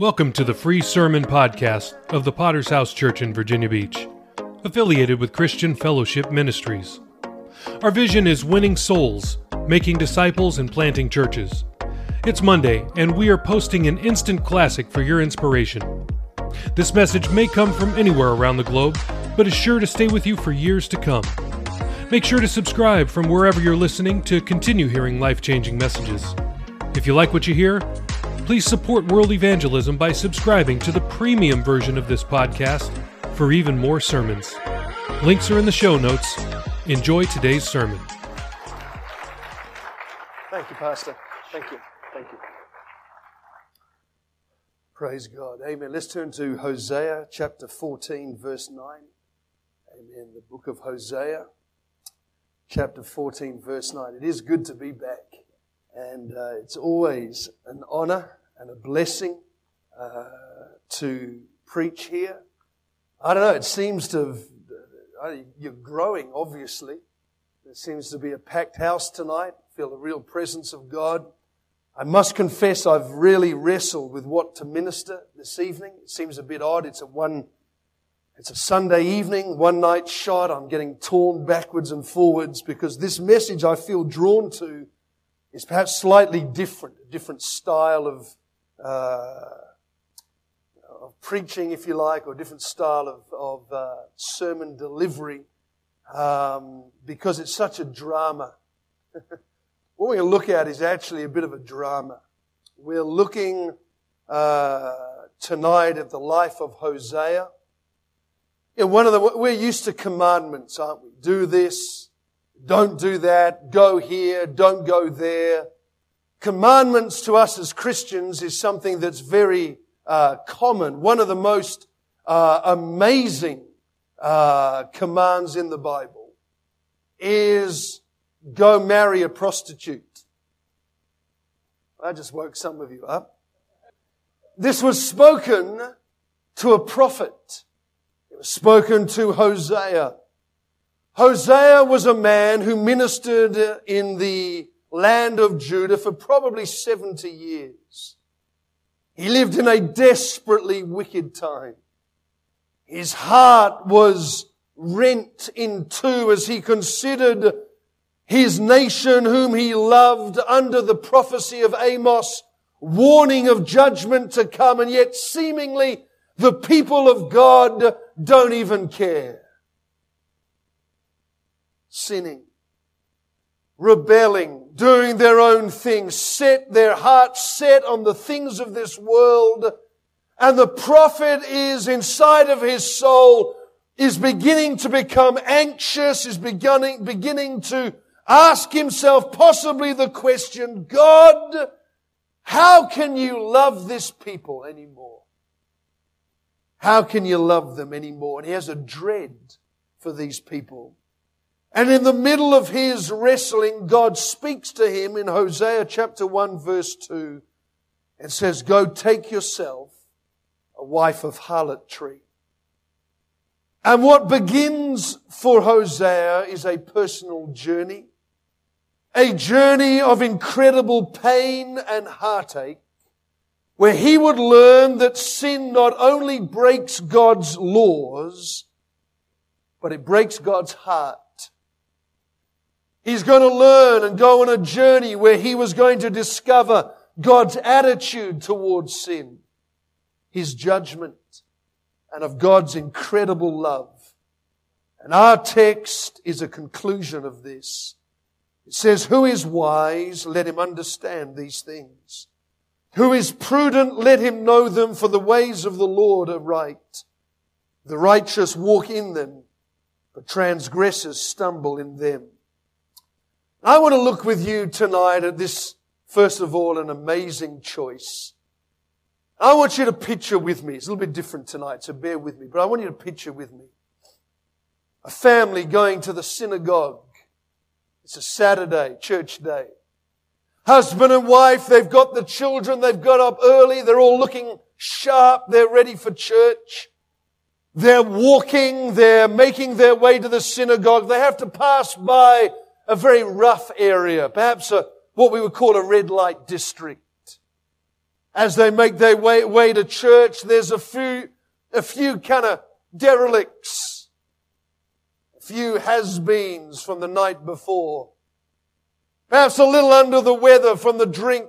Welcome to the free sermon podcast of the Potter's House Church in Virginia Beach, affiliated with Christian Fellowship Ministries. Our vision is winning souls, making disciples, and planting churches. It's Monday, and we are posting an instant classic for your inspiration. This message may come from anywhere around the globe, but is sure to stay with you for years to come. Make sure to subscribe from wherever you're listening to continue hearing life changing messages. If you like what you hear, please support world evangelism by subscribing to the premium version of this podcast for even more sermons. Links are in the show notes. Enjoy today's sermon. Thank you, Pastor. Thank you. Thank you. Praise God. Amen. Let's turn to Hosea chapter 14, verse 9. Amen. The book of Hosea, chapter 14, verse 9. It is good to be back. And uh, it's always an honor and a blessing uh, to preach here. I don't know, it seems to have, uh, you're growing, obviously. There seems to be a packed house tonight. Feel the real presence of God. I must confess I've really wrestled with what to minister this evening. It seems a bit odd. It's a one, it's a Sunday evening, one night shot. I'm getting torn backwards and forwards because this message I feel drawn to is perhaps slightly different, a different style of, uh, of preaching, if you like, or a different style of, of uh, sermon delivery, um, because it's such a drama. what we're going to look at is actually a bit of a drama. We're looking uh, tonight at the life of Hosea. You know, one of the we're used to commandments, aren't we? Do this, don't do that, go here, don't go there. Commandments to us as Christians is something that's very uh, common. One of the most uh, amazing uh, commands in the Bible is go marry a prostitute. I just woke some of you up. This was spoken to a prophet. It was spoken to Hosea. Hosea was a man who ministered in the land of Judah for probably 70 years. He lived in a desperately wicked time. His heart was rent in two as he considered his nation whom he loved under the prophecy of Amos, warning of judgment to come, and yet seemingly the people of God don't even care sinning, rebelling, doing their own thing, set their hearts set on the things of this world. And the prophet is inside of his soul, is beginning to become anxious, is beginning, beginning to ask himself possibly the question, God, how can you love this people anymore? How can you love them anymore? And he has a dread for these people. And in the middle of his wrestling, God speaks to him in Hosea chapter 1 verse 2 and says, go take yourself a wife of harlotry. And what begins for Hosea is a personal journey, a journey of incredible pain and heartache, where he would learn that sin not only breaks God's laws, but it breaks God's heart. He's going to learn and go on a journey where he was going to discover God's attitude towards sin, his judgment, and of God's incredible love. And our text is a conclusion of this. It says, who is wise? Let him understand these things. Who is prudent? Let him know them, for the ways of the Lord are right. The righteous walk in them, but transgressors stumble in them. I want to look with you tonight at this, first of all, an amazing choice. I want you to picture with me. It's a little bit different tonight, so bear with me, but I want you to picture with me. A family going to the synagogue. It's a Saturday, church day. Husband and wife, they've got the children, they've got up early, they're all looking sharp, they're ready for church. They're walking, they're making their way to the synagogue. They have to pass by a very rough area, perhaps a, what we would call a red light district. As they make their way, way to church, there's a few, a few kind of derelicts, a few has-beens from the night before. Perhaps a little under the weather from the drink,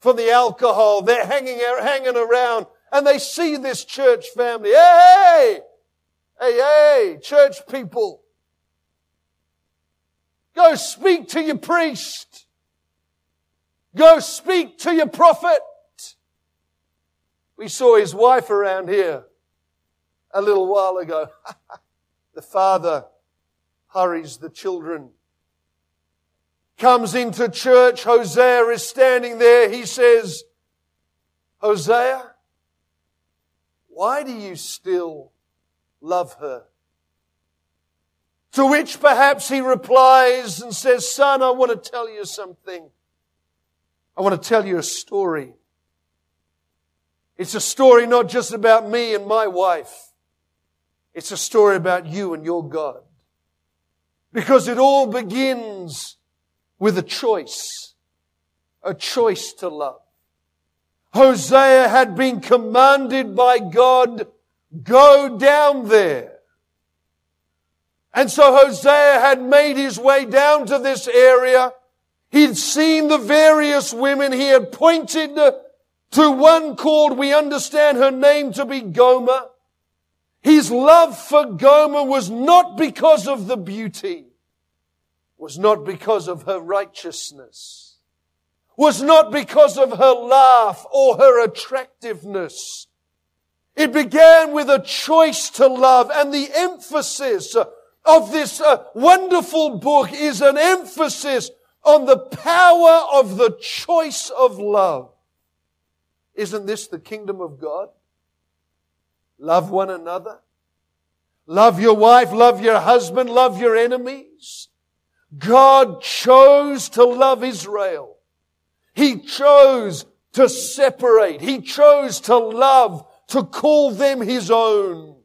from the alcohol. They're hanging, hanging around and they see this church family. Hey, hey, hey, church people. Go speak to your priest. Go speak to your prophet. We saw his wife around here a little while ago. the father hurries the children. Comes into church. Hosea is standing there. He says, Hosea, why do you still love her? To which perhaps he replies and says, Son, I want to tell you something. I want to tell you a story. It's a story not just about me and my wife. It's a story about you and your God. Because it all begins with a choice. A choice to love. Hosea had been commanded by God, go down there. And so Hosea had made his way down to this area. He'd seen the various women. He had pointed to one called, we understand her name to be Gomer. His love for Gomer was not because of the beauty, was not because of her righteousness, was not because of her laugh or her attractiveness. It began with a choice to love and the emphasis of this uh, wonderful book is an emphasis on the power of the choice of love. Isn't this the kingdom of God? Love one another. Love your wife, love your husband, love your enemies. God chose to love Israel. He chose to separate. He chose to love, to call them His own.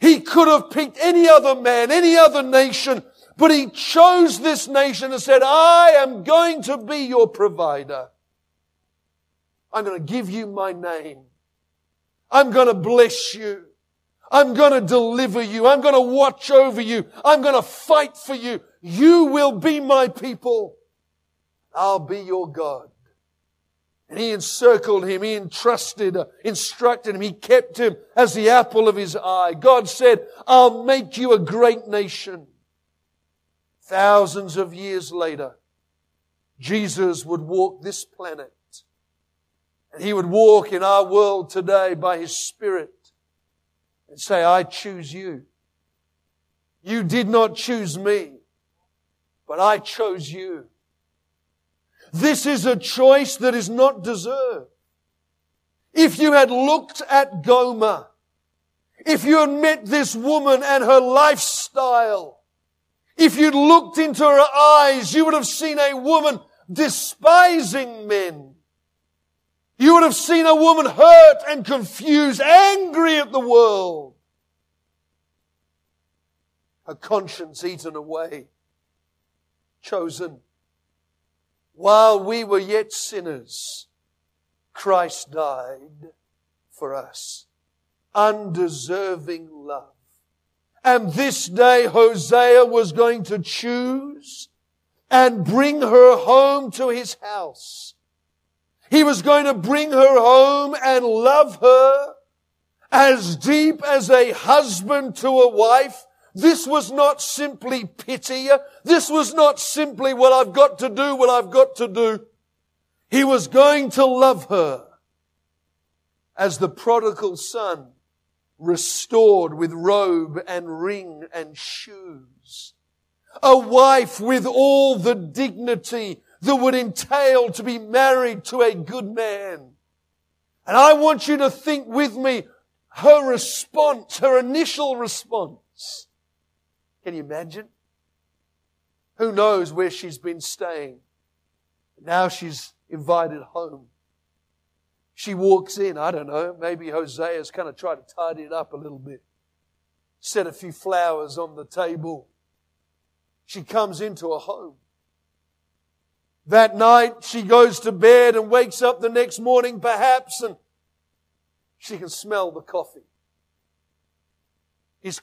He could have picked any other man, any other nation, but He chose this nation and said, I am going to be your provider. I'm going to give you my name. I'm going to bless you. I'm going to deliver you. I'm going to watch over you. I'm going to fight for you. You will be my people. I'll be your God. And he encircled him. He entrusted, instructed him. He kept him as the apple of his eye. God said, I'll make you a great nation. Thousands of years later, Jesus would walk this planet and he would walk in our world today by his spirit and say, I choose you. You did not choose me, but I chose you. This is a choice that is not deserved. If you had looked at Gomer, if you had met this woman and her lifestyle, if you'd looked into her eyes, you would have seen a woman despising men. You would have seen a woman hurt and confused, angry at the world. Her conscience eaten away, chosen. While we were yet sinners, Christ died for us. Undeserving love. And this day Hosea was going to choose and bring her home to his house he was going to bring her home and love her as deep as a husband to a wife. This was not simply pity. This was not simply what I've got to do, what I've got to do. He was going to love her as the prodigal son restored with robe and ring and shoes. A wife with all the dignity that would entail to be married to a good man. And I want you to think with me her response, her initial response. Can you imagine? Who knows where she's been staying? Now she's invited home. She walks in, I don't know, maybe Hosea's kind of tried to tidy it up a little bit. Set a few flowers on the table. She comes into a home. That night she goes to bed and wakes up the next morning perhaps and she can smell the coffee. He's,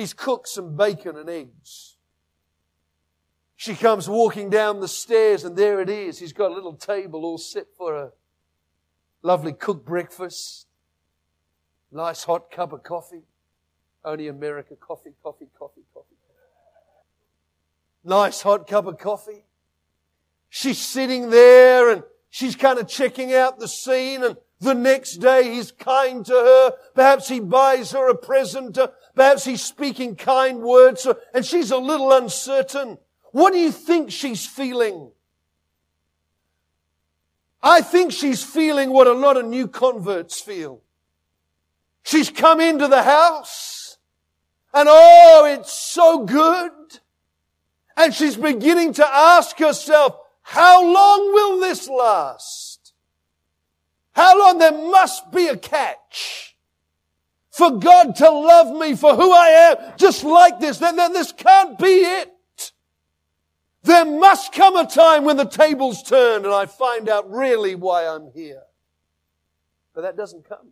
he's cooked some bacon and eggs. She comes walking down the stairs and there it is. He's got a little table all set for a lovely cooked breakfast. Nice hot cup of coffee. Only America coffee, coffee, coffee, coffee. Nice hot cup of coffee. She's sitting there and she's kind of checking out the scene and the next day he's kind to her. Perhaps he buys her a present. Perhaps he's speaking kind words uh, and she's a little uncertain. What do you think she's feeling? I think she's feeling what a lot of new converts feel. She's come into the house and oh, it's so good. And she's beginning to ask herself, how long will this last? How long? There must be a catch. For God to love me for who I am, just like this, then, then this can't be it. There must come a time when the tables turn and I find out really why I'm here. But that doesn't come.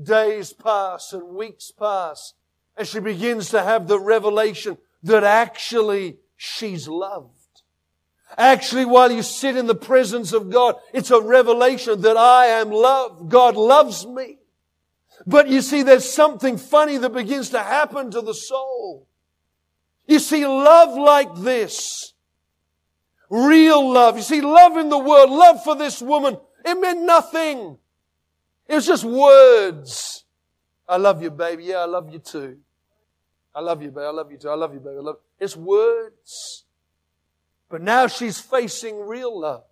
Days pass and weeks pass and she begins to have the revelation that actually she's loved. Actually, while you sit in the presence of God, it's a revelation that I am loved. God loves me. But you see, there's something funny that begins to happen to the soul. You see, love like this, real love, you see, love in the world, love for this woman, it meant nothing. It was just words. I love you, baby. Yeah, I love you too. I love you, baby. I love you too. I love you, baby. I love you. It's words. But now she's facing real love.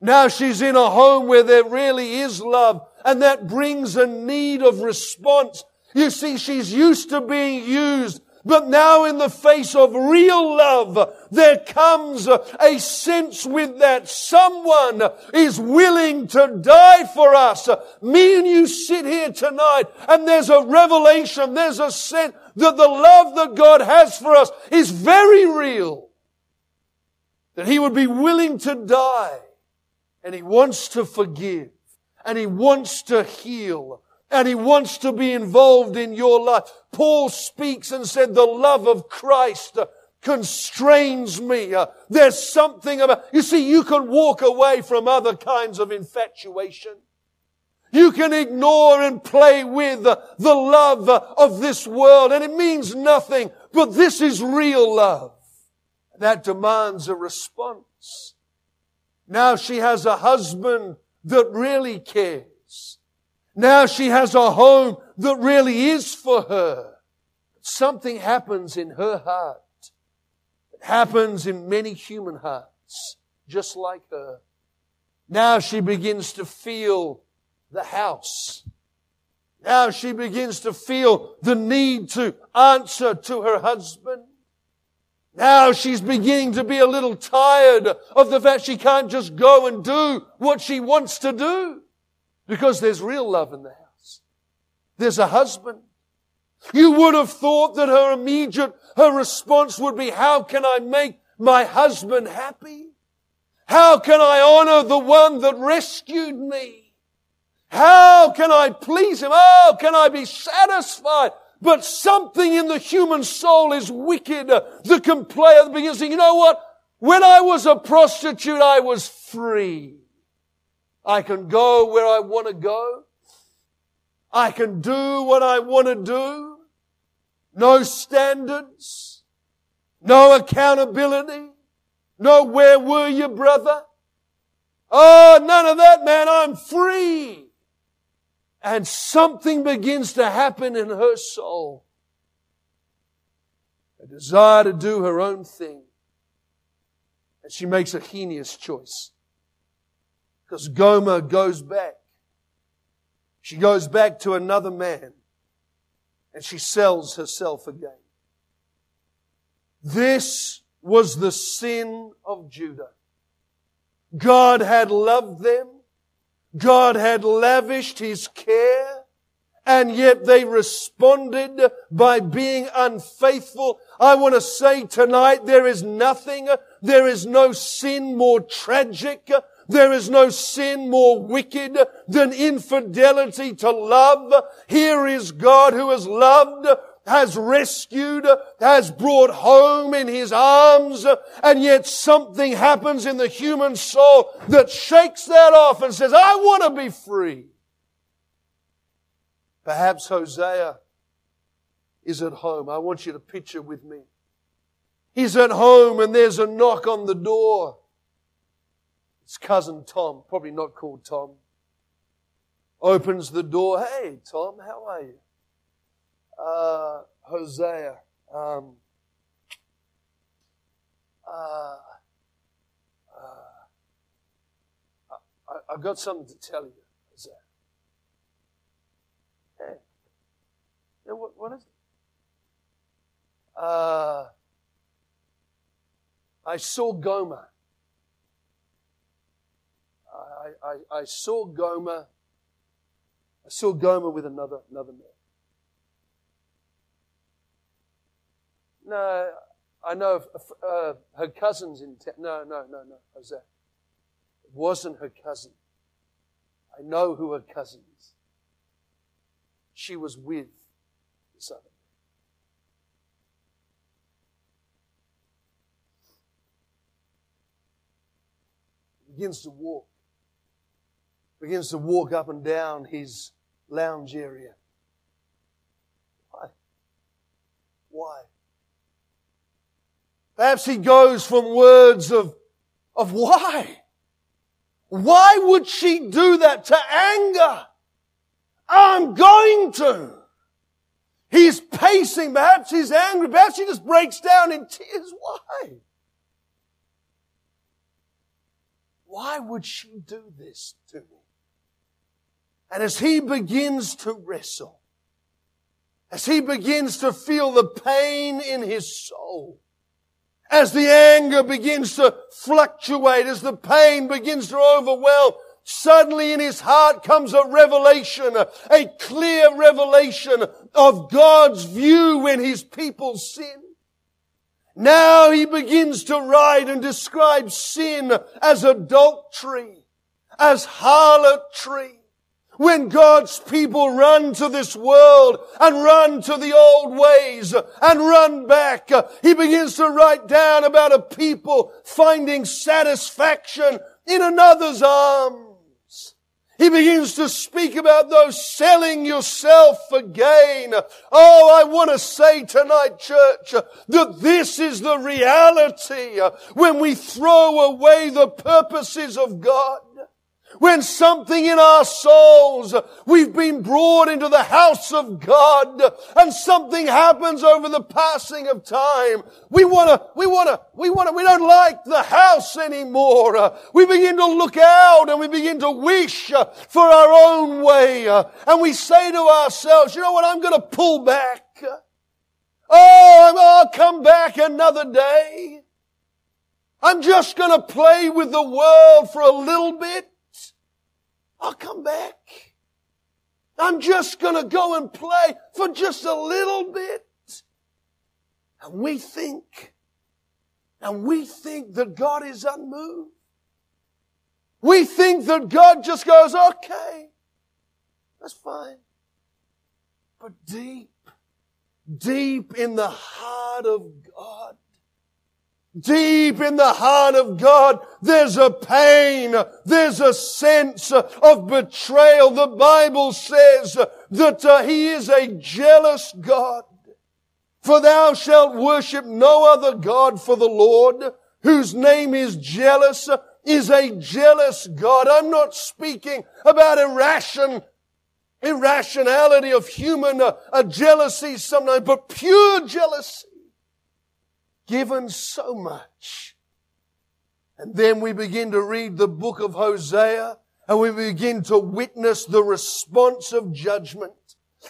Now she's in a home where there really is love and that brings a need of response. You see, she's used to being used, but now in the face of real love, there comes a sense with that someone is willing to die for us. Me and you sit here tonight and there's a revelation, there's a sense that the love that God has for us is very real that he would be willing to die and he wants to forgive and he wants to heal and he wants to be involved in your life. Paul speaks and said, the love of Christ constrains me. There's something about, you see, you can walk away from other kinds of infatuation. You can ignore and play with the love of this world and it means nothing, but this is real love. That demands a response. Now she has a husband that really cares. Now she has a home that really is for her. Something happens in her heart. It happens in many human hearts, just like her. Now she begins to feel the house. Now she begins to feel the need to answer to her husband. Now she's beginning to be a little tired of the fact she can't just go and do what she wants to do. Because there's real love in the house. There's a husband. You would have thought that her immediate, her response would be, how can I make my husband happy? How can I honor the one that rescued me? How can I please him? How can I be satisfied but something in the human soul is wicked. The complaint begins to, you know what? When I was a prostitute, I was free. I can go where I want to go. I can do what I want to do. No standards. No accountability. No where were you, brother? Oh, none of that, man. I'm free and something begins to happen in her soul. A desire to do her own thing. And she makes a heinous choice. Because Gomer goes back. She goes back to another man. And she sells herself again. This was the sin of Judah. God had loved them. God had lavished His care and yet they responded by being unfaithful. I want to say tonight there is nothing, there is no sin more tragic, there is no sin more wicked than infidelity to love. Here is God who has loved, has rescued, has brought home in his arms, and yet something happens in the human soul that shakes that off and says, I want to be free. Perhaps Hosea is at home. I want you to picture with me. He's at home and there's a knock on the door. It's cousin Tom, probably not called Tom. Opens the door. Hey, Tom, how are you? Uh, Hosea. Um, uh, uh, I, I've got something to tell you, Hosea. Hey. Yeah, what, what is it? Uh, I saw Gomer. I, I, I saw Gomer. I saw Gomer with another another man. No, I know uh, her cousin's in town. No, no, no, no, Hosea. It wasn't her cousin. I know who her cousin is. She was with this other. begins to walk. Begins to walk up and down his lounge area. Why? Why? Perhaps he goes from words of, of why? Why would she do that to anger? I'm going to. He's pacing. Perhaps he's angry. Perhaps he just breaks down in tears. Why? Why would she do this to me? And as he begins to wrestle, as he begins to feel the pain in his soul, as the anger begins to fluctuate, as the pain begins to overwhelm, suddenly in his heart comes a revelation, a clear revelation of God's view when his people sin. Now he begins to write and describe sin as adultery, as harlotry. When God's people run to this world and run to the old ways and run back, he begins to write down about a people finding satisfaction in another's arms. He begins to speak about those selling yourself for gain. Oh, I want to say tonight, church, that this is the reality when we throw away the purposes of God. When something in our souls, we've been brought into the house of God and something happens over the passing of time. We wanna, we wanna, we wanna, we don't like the house anymore. We begin to look out and we begin to wish for our own way. And we say to ourselves, you know what, I'm gonna pull back. Oh, I'll come back another day. I'm just gonna play with the world for a little bit. I'll come back. I'm just going to go and play for just a little bit. And we think, and we think that God is unmoved. We think that God just goes, okay, that's fine. But deep, deep in the heart of God, Deep in the heart of God, there's a pain, there's a sense of betrayal. The Bible says that uh, He is a jealous God. For thou shalt worship no other God for the Lord, whose name is jealous, is a jealous God. I'm not speaking about irration, irrationality of human uh, jealousy sometimes, but pure jealousy given so much. And then we begin to read the book of Hosea and we begin to witness the response of judgment.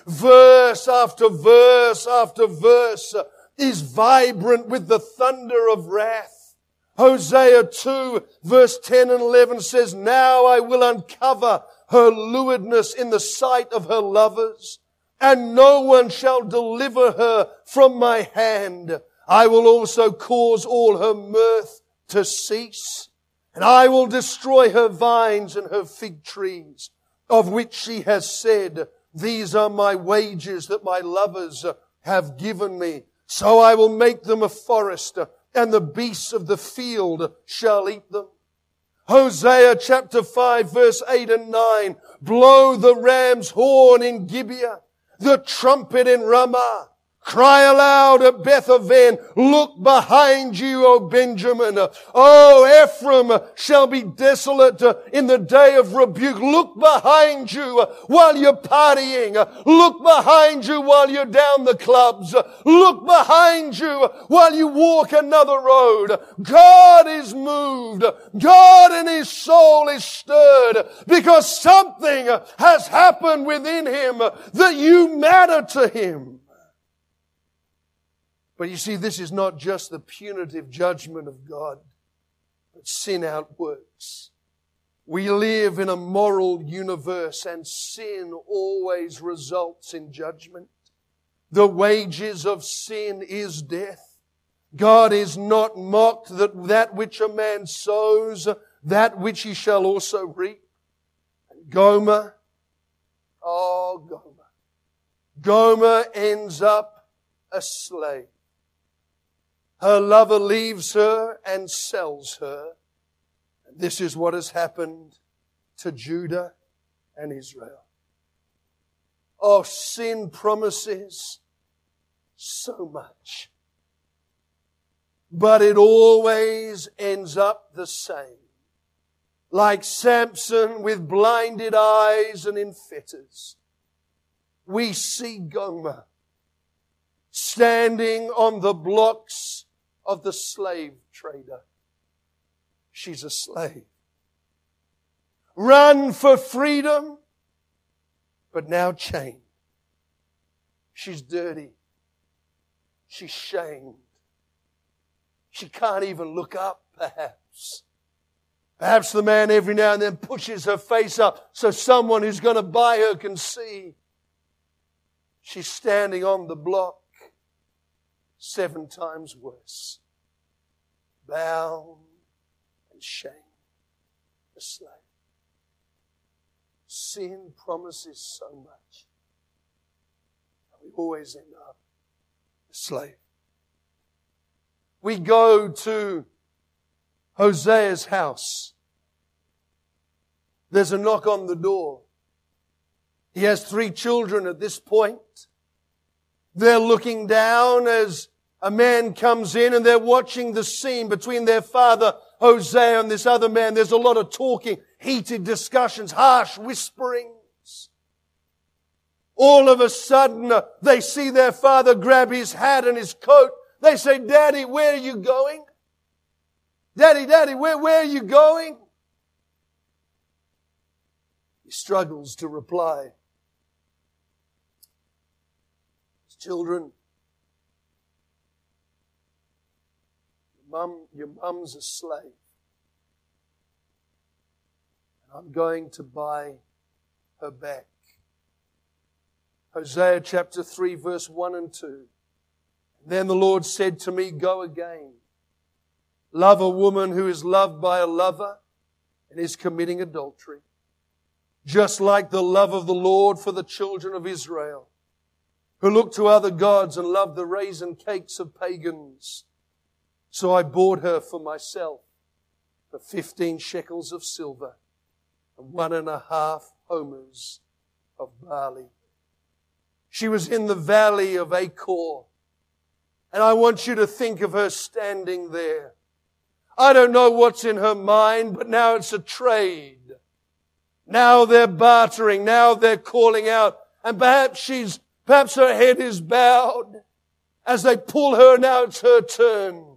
Verse after verse after verse is vibrant with the thunder of wrath. Hosea 2 verse 10 and 11 says, Now I will uncover her lewdness in the sight of her lovers and no one shall deliver her from my hand. I will also cause all her mirth to cease, and I will destroy her vines and her fig trees, of which she has said, these are my wages that my lovers have given me. So I will make them a forest, and the beasts of the field shall eat them. Hosea chapter 5 verse 8 and 9. Blow the ram's horn in Gibeah the trumpet in Ramah. Cry aloud at Bethaven. Look behind you, O Benjamin. O Ephraim shall be desolate in the day of rebuke. Look behind you while you're partying. Look behind you while you're down the clubs. Look behind you while you walk another road. God is moved. God in his soul is stirred because something has happened within him that you matter to him. But you see, this is not just the punitive judgment of God, but sin outworks. We live in a moral universe and sin always results in judgment. The wages of sin is death. God is not mocked that that which a man sows, that which he shall also reap. Gomer, oh Gomer. Gomer ends up a slave. Her lover leaves her and sells her. This is what has happened to Judah and Israel. Oh, sin promises so much. But it always ends up the same. Like Samson with blinded eyes and in fetters. We see Gomer standing on the blocks of the slave trader. She's a slave. Run for freedom, but now chained. She's dirty. She's shamed. She can't even look up, perhaps. Perhaps the man every now and then pushes her face up so someone who's going to buy her can see. She's standing on the block seven times worse. Bound and shame, a slave. Sin promises so much. And we always end up a slave. We go to Hosea's house. There's a knock on the door. He has three children at this point. They're looking down as a man comes in and they're watching the scene between their father Hosea and this other man. There's a lot of talking, heated discussions, harsh whisperings. All of a sudden, uh, they see their father grab his hat and his coat. They say, Daddy, where are you going? Daddy, Daddy, where, where are you going? He struggles to reply. His children, Your mum's a slave. And I'm going to buy her back. Hosea chapter 3, verse 1 and 2. And then the Lord said to me, Go again. Love a woman who is loved by a lover and is committing adultery. Just like the love of the Lord for the children of Israel, who look to other gods and love the raisin cakes of pagans so I bought her for myself for 15 shekels of silver and one and a half homers of barley. She was in the valley of Achor. And I want you to think of her standing there. I don't know what's in her mind, but now it's a trade. Now they're bartering. Now they're calling out. And perhaps she's, perhaps her head is bowed. As they pull her, now it's her turn.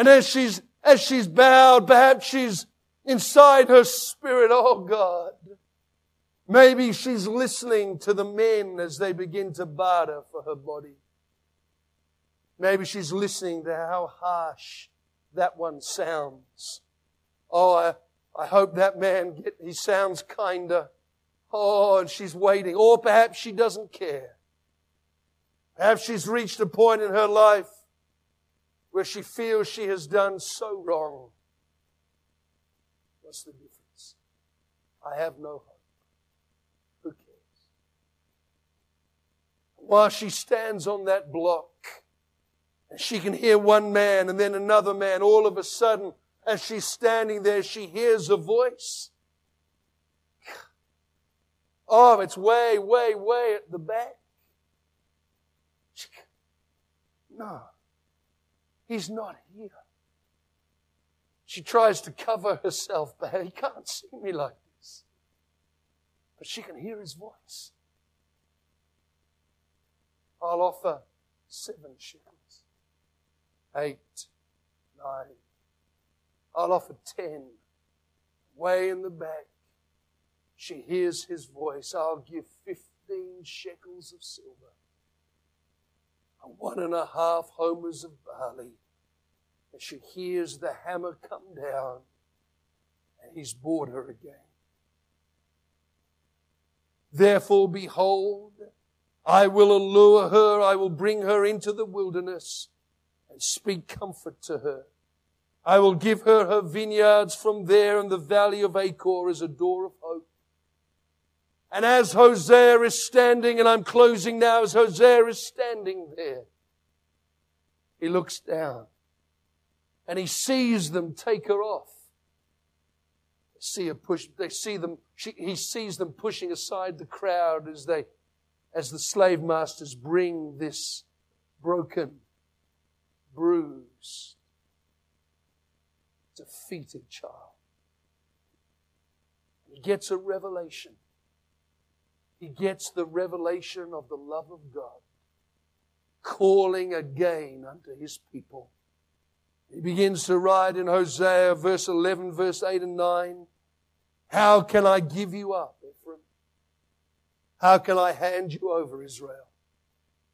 And as she's, as she's bowed, perhaps she's inside her spirit, oh God. Maybe she's listening to the men as they begin to barter for her body. Maybe she's listening to how harsh that one sounds. Oh, I, I hope that man get, he sounds kinder. Oh, and she's waiting. Or perhaps she doesn't care. Perhaps she's reached a point in her life where she feels she has done so wrong. What's the difference? I have no hope. Who cares? While she stands on that block, and she can hear one man and then another man, all of a sudden, as she's standing there, she hears a voice. Oh, it's way, way, way at the back. No, he's not here. She tries to cover herself, but he can't see me like this. But she can hear his voice. I'll offer seven shekels, eight, nine. I'll offer ten. Way in the back, she hears his voice. I'll give fifteen shekels of silver one and a half homers of barley. And she hears the hammer come down, and he's bored her again. Therefore, behold, I will allure her, I will bring her into the wilderness and speak comfort to her. I will give her her vineyards from there and the valley of Achor as a door of. And as Hosea is standing, and I'm closing now, as Hosea is standing there, he looks down and he sees them take her off. See her push, they see them, she, he sees them pushing aside the crowd as they, as the slave masters bring this broken, bruised, defeated child. He gets a revelation. He gets the revelation of the love of God, calling again unto his people. He begins to write in Hosea, verse 11, verse 8 and 9. How can I give you up, Ephraim? How can I hand you over, Israel?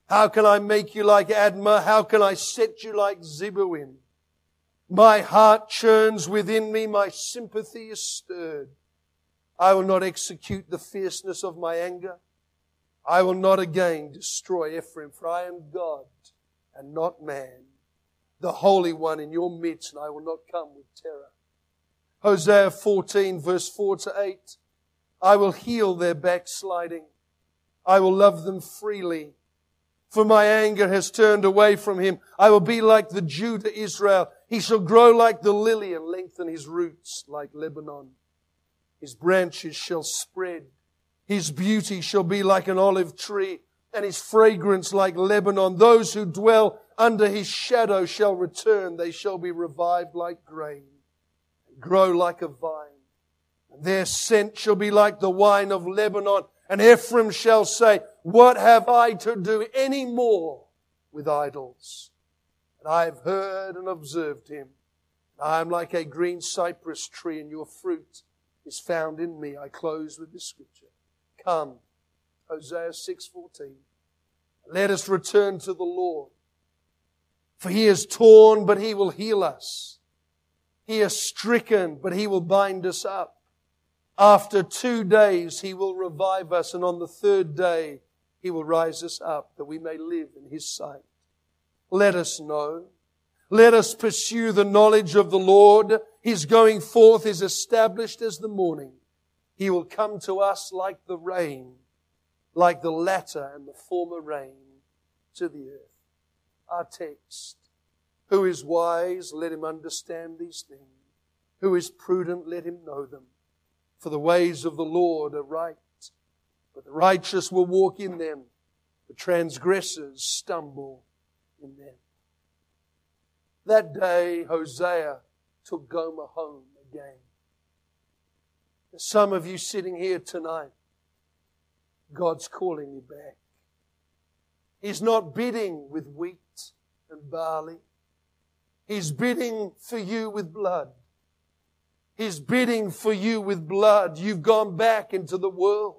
How can I make you like Admah? How can I set you like Zeboim? My heart churns within me. My sympathy is stirred. I will not execute the fierceness of my anger. I will not again destroy Ephraim, for I am God and not man, the Holy One in your midst, and I will not come with terror. Hosea 14 verse 4 to 8. I will heal their backsliding. I will love them freely for my anger has turned away from him. I will be like the dew to Israel. He shall grow like the lily and lengthen his roots like Lebanon. His branches shall spread. His beauty shall be like an olive tree and his fragrance like Lebanon. Those who dwell under his shadow shall return. They shall be revived like grain and grow like a vine. And Their scent shall be like the wine of Lebanon. And Ephraim shall say, what have I to do any more with idols? And I have heard and observed him. I am like a green cypress tree and your fruit is found in me. I close with this scripture. Come, Hosea 6:14. Let us return to the Lord. For he is torn, but he will heal us. He is stricken, but he will bind us up. After two days, he will revive us, and on the third day, he will rise us up that we may live in his sight. Let us know. Let us pursue the knowledge of the Lord. His going forth is established as the morning. He will come to us like the rain, like the latter and the former rain to the earth. Our text. Who is wise, let him understand these things. Who is prudent, let him know them. For the ways of the Lord are right, but the righteous will walk in them. The transgressors stumble in them. That day, Hosea took Gomer home again. Some of you sitting here tonight, God's calling you back. He's not bidding with wheat and barley. He's bidding for you with blood. He's bidding for you with blood. You've gone back into the world.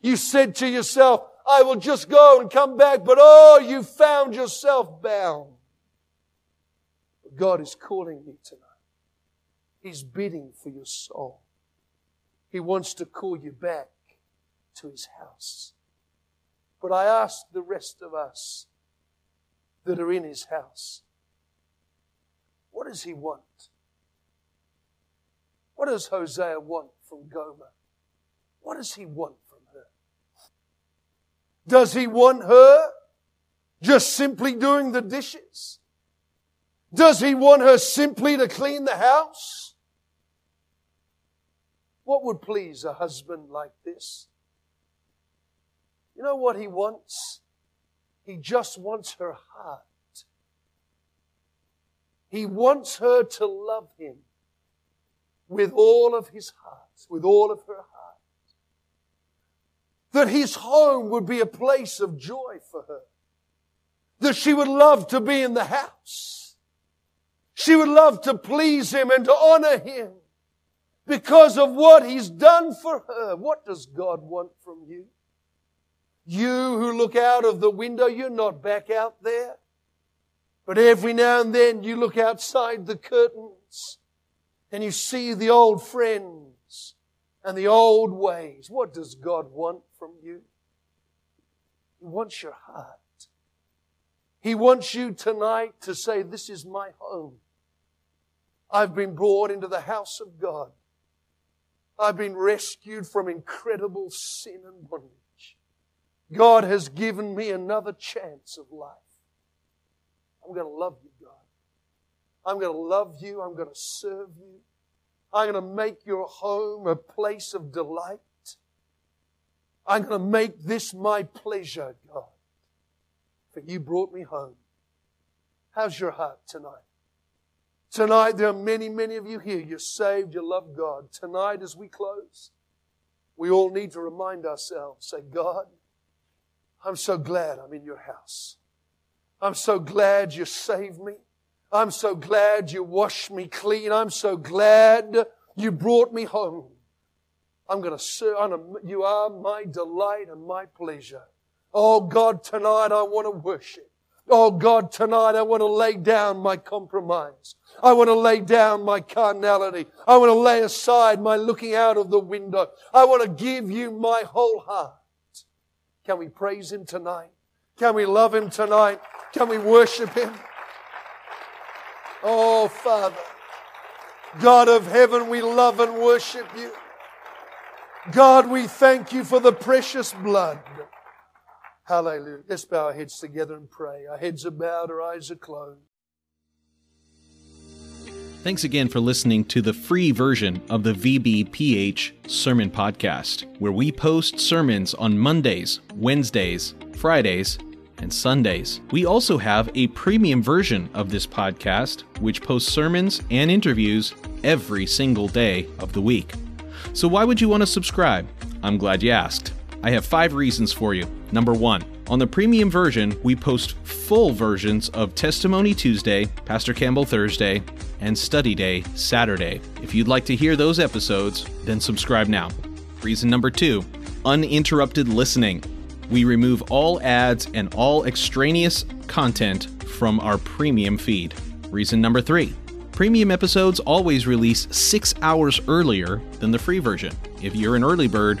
You said to yourself, I will just go and come back, but oh, you found yourself bound. God is calling you tonight. He's bidding for your soul. He wants to call you back to his house. But I ask the rest of us that are in his house, what does he want? What does Hosea want from Gomer? What does he want from her? Does he want her just simply doing the dishes? Does he want her simply to clean the house? What would please a husband like this? You know what he wants? He just wants her heart. He wants her to love him with all of his heart, with all of her heart. That his home would be a place of joy for her. That she would love to be in the house. She would love to please him and to honor him because of what he's done for her. What does God want from you? You who look out of the window, you're not back out there. But every now and then you look outside the curtains and you see the old friends and the old ways. What does God want from you? He wants your heart. He wants you tonight to say, This is my home. I've been brought into the house of God. I've been rescued from incredible sin and bondage. God has given me another chance of life. I'm going to love you, God. I'm going to love you. I'm going to serve you. I'm going to make your home a place of delight. I'm going to make this my pleasure, God. For you brought me home. How's your heart tonight? Tonight, there are many, many of you here. You're saved. You love God. Tonight, as we close, we all need to remind ourselves, say, God, I'm so glad I'm in your house. I'm so glad you saved me. I'm so glad you washed me clean. I'm so glad you brought me home. I'm going to serve. You are my delight and my pleasure. Oh God, tonight I want to worship. Oh God, tonight I want to lay down my compromise. I want to lay down my carnality. I want to lay aside my looking out of the window. I want to give you my whole heart. Can we praise Him tonight? Can we love Him tonight? Can we worship Him? Oh, Father, God of heaven, we love and worship you. God, we thank you for the precious blood. Hallelujah. Let's bow our heads together and pray. Our heads are bowed, our eyes are closed. Thanks again for listening to the free version of the VBPH Sermon Podcast, where we post sermons on Mondays, Wednesdays, Fridays, and Sundays. We also have a premium version of this podcast, which posts sermons and interviews every single day of the week. So, why would you want to subscribe? I'm glad you asked. I have five reasons for you. Number one, on the premium version, we post full versions of Testimony Tuesday, Pastor Campbell Thursday, and Study Day Saturday. If you'd like to hear those episodes, then subscribe now. Reason number two, uninterrupted listening. We remove all ads and all extraneous content from our premium feed. Reason number three, premium episodes always release six hours earlier than the free version. If you're an early bird,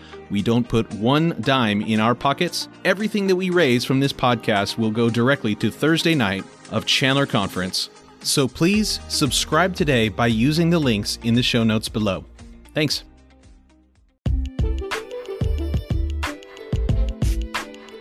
We don't put one dime in our pockets. Everything that we raise from this podcast will go directly to Thursday night of Chandler Conference. So please subscribe today by using the links in the show notes below. Thanks.